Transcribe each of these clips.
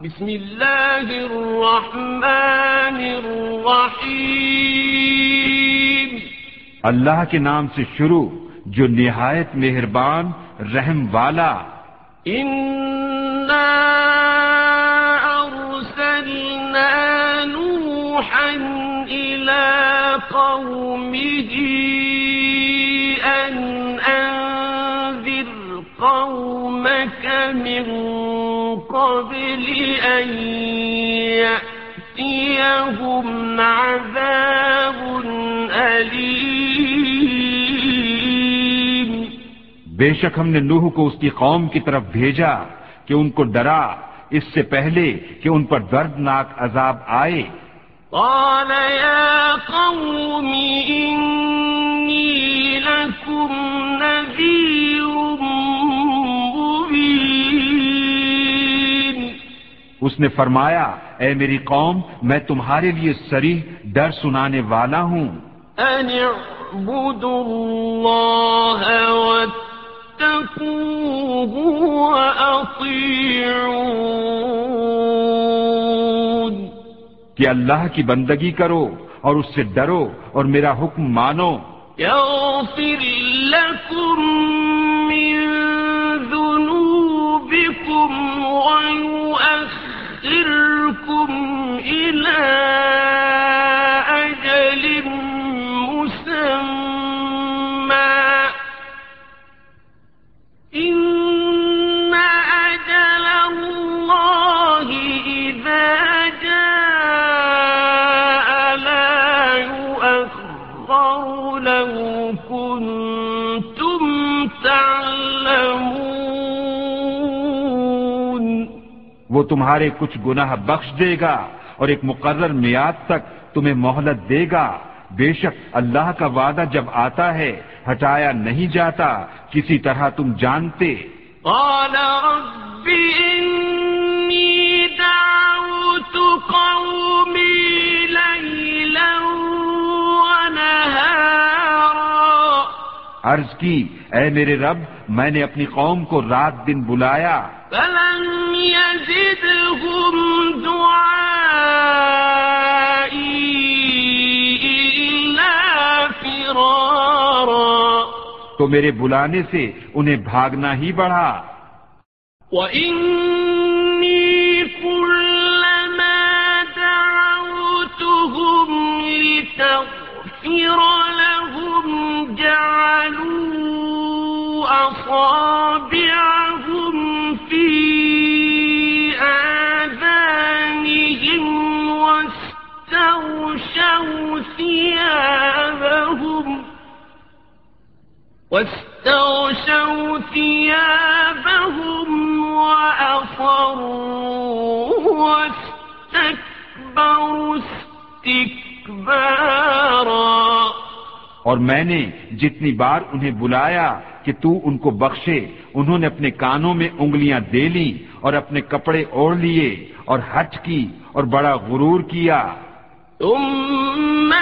بسم الله الرحمن الرحيم. اللہ کے نام سے شروع جو نہایت مہربان رحم والا۔ إنا أرسلنا نوحا إلى قومه أن أنذر قومك من أن يأتيهم عذاب أليم بے شک ہم نے نوح کو اس کی قوم کی طرف بھیجا کہ ان کو ڈرا۔ اس سے پہلے کہ ان پر دردناک عذاب آئے۔ قال يا قوم إني لكم نذير اس نے فرمایا اے میری قوم میں تمہارے لیے سریح ڈر سنانے والا ہوں۔ واتقوه وأطيعون کہ اللہ کی بندگی کرو اور اس سے ڈرو اور میرا حکم مانو۔ يغفر لكم من أجل مسمى. إن أجل الله إذا جاء لا يؤخر لو كنتم تعلمون. وہ تمہارے کچھ گناہ بخش دے گا۔ اور ایک مقرر میعاد تک تمہیں مہلت دے گا۔ بے شک اللہ کا وعدہ جب آتا ہے ہٹایا نہیں جاتا کسی طرح تم جانتے۔ قال رب إني دعوت قومي ليلا ونهارا۔ عرض کی اے میرے رب میں نے اپنی قوم کو رات دن بلایا۔ فلم يزدهم دعائي تو میرے بلانے سے انہیں بھاگنا ہی بڑھا۔ وإني كلما دعوتهم لتغفر لهم جعلوا أصابعهم في آذانهم واستغشوا ثيابهم واستغشوا ثيابهم وأصروا واستكبروا استكبارا. اور میں نے جتنی بار انہیں بلایا کہ تو ان کو بخشے انہوں نے اپنے کانوں میں انگلیاں دے لی اور اپنے کپڑے اوڑھ لیے اور ہٹ کی اور بڑا غرور کیا۔ ثم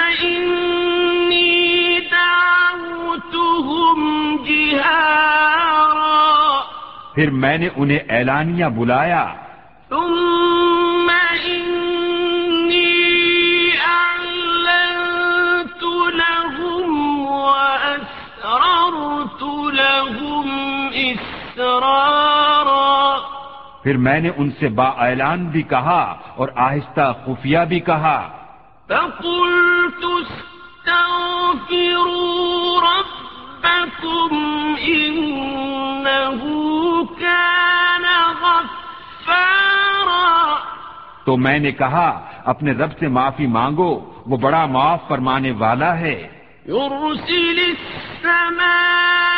پھر میں نے انہیں اعلانیہ بلایا۔ ثم لهم لهم پھر میں نے ان سے با اعلان بھی کہا اور آہستہ خفیہ بھی کہا۔ فقلت تو میں نے کہا اپنے رب سے معافی مانگو وہ بڑا معاف فرمانے والا ہے۔ يرسل السماء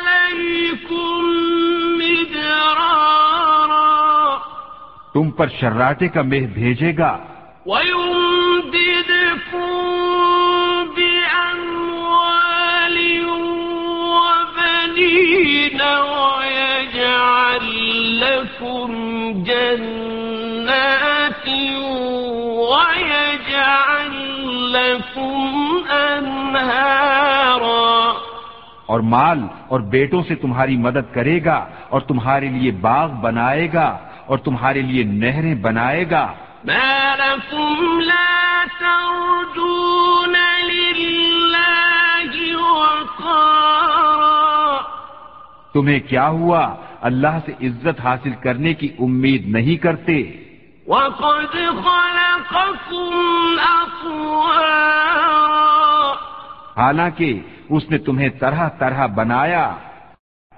عليكم مدرارا. تم پر شراٹے کا مہ بھیجے گا۔ ويمددكم بأموال وبنين ويجعل لكم جنات ويجعل لكم أنهارا. اور مال اور بیٹوں سے تمہاری مدد کرے گا اور تمہارے لیے باغ بنائے گا اور تمہارے لیے نہریں بنائے گا۔ ما لكم لا ترجون لله وقارا. تمہیں کیا ہوا؟ اللہ سے عزت حاصل کرنے کی امید نہیں کرتے۔ وقد خلقكم أطوارا. حالانکہ اس نے تمہیں طرح طرح بنایا۔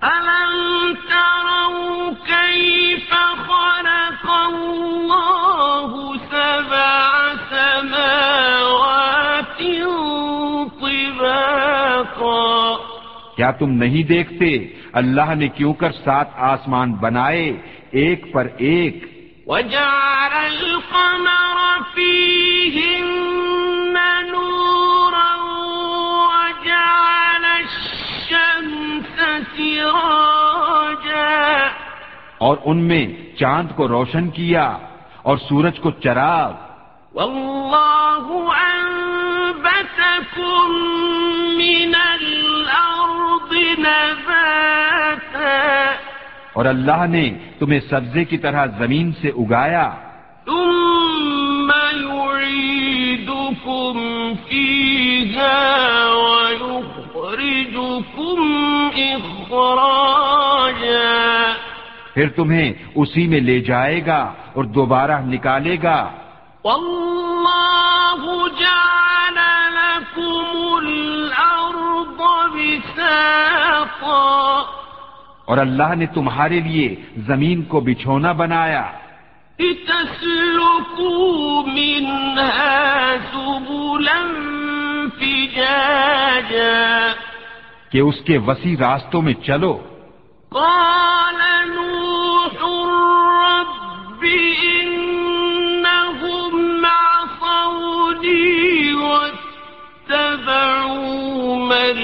ألم تروا كيف خلق الله سبع سماوات طباقا؟ کیا تم نہیں دیکھتے اللہ نے کیوں کر سات آسمان بنائے ایک پر ایک؟ وجعل القمر فيهن نورا وجعل الشمس سراجا. اور ان میں چاند کو روشن کیا اور سورج کو چراغ. والله أنبتكم اور اللہ نے تمہیں سبزے کی طرح زمین سے اگایا۔ ثم يعيدكم فيها ويخرجكم إخراجا پھر تمہیں اسی میں لے جائے گا اور دوبارہ نکالے گا۔ والله جعل لكم الأرض بساطا اور اللہ نے تمہارے لیے زمین کو بچھونا بنایا۔ منها کہ اس کے وسیع راستوں میں چلو۔ قال نوح رب عصوني واتبعوا من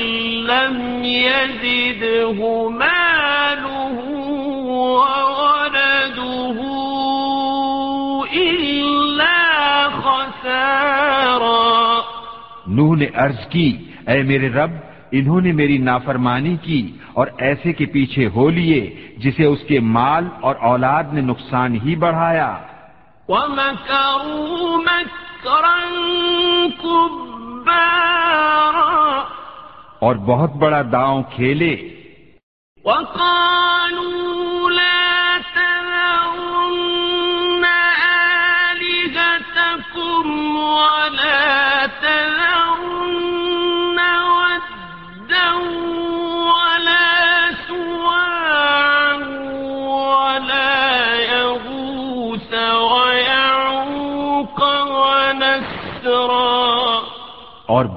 لم يزده ماله نوح نے عرض کی اے میرے رب انہوں نے میری نافرمانی کی اور ایسے کے پیچھے ہو لیے جسے اس کے مال اور اولاد نے نقصان ہی بڑھایا۔ اور بہت بڑا داؤں کھیلے۔ وقالوا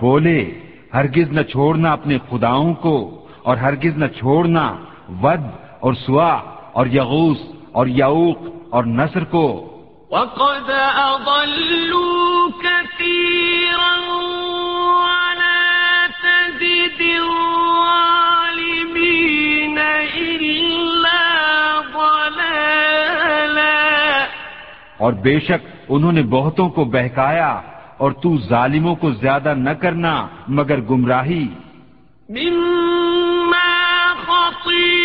بولے ہرگز نہ چھوڑنا اپنے خداؤں کو اور ہرگز نہ چھوڑنا ود اور سوا اور یغوس اور یعوق اور نصر کو۔ وقد أضلوا كثيرا ولا تزد الظالمين إلا ضلالا۔ اور بے شک انہوں نے بہتوں کو بہکایا اور تو ظالموں کو زیادہ نہ کرنا مگر گمراہی۔ مما خطیر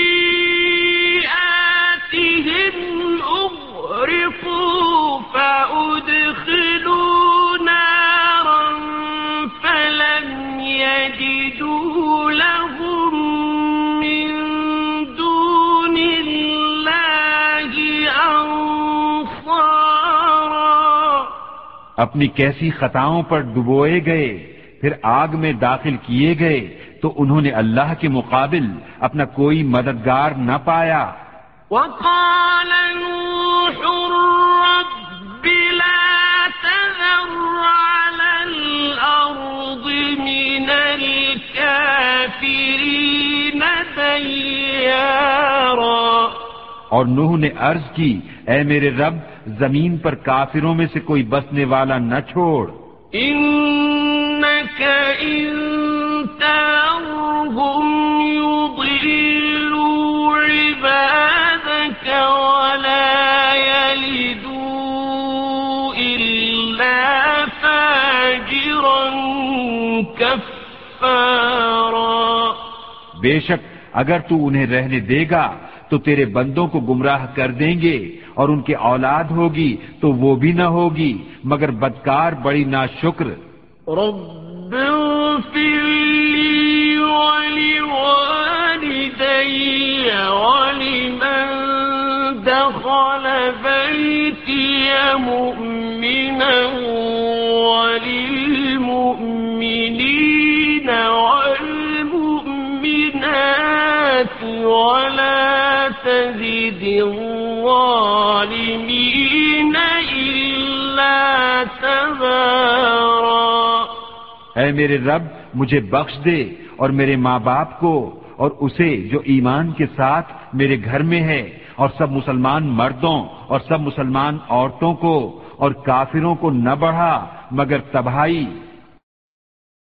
اپنی کیسی خطاؤں پر ڈبوئے گئے، پھر آگ میں داخل کیے گئے، تو انہوں نے اللہ کے مقابل اپنا کوئی مددگار نہ پایا۔ وقال نوح اور نوح نے عرض کی اے میرے رب زمین پر کافروں میں سے کوئی بسنے والا نہ چھوڑ۔ بے شک اگر تو انہیں رہنے دے گا تو تیرے بندوں کو گمراہ کر دیں گے اور ان کے اولاد ہوگی تو وہ بھی نہ ہوگی، مگر بدکار بڑی نا شکر رب ولمن دخل بيتي مؤمن۔ تبارا اے میرے رب، مجھے بخش دے اور میرے ماں باپ کو اور اسے جو ایمان کے ساتھ میرے گھر میں ہے اور سب مسلمان مردوں اور سب مسلمان عورتوں کو اور کافروں کو نہ بڑھا مگر تباہی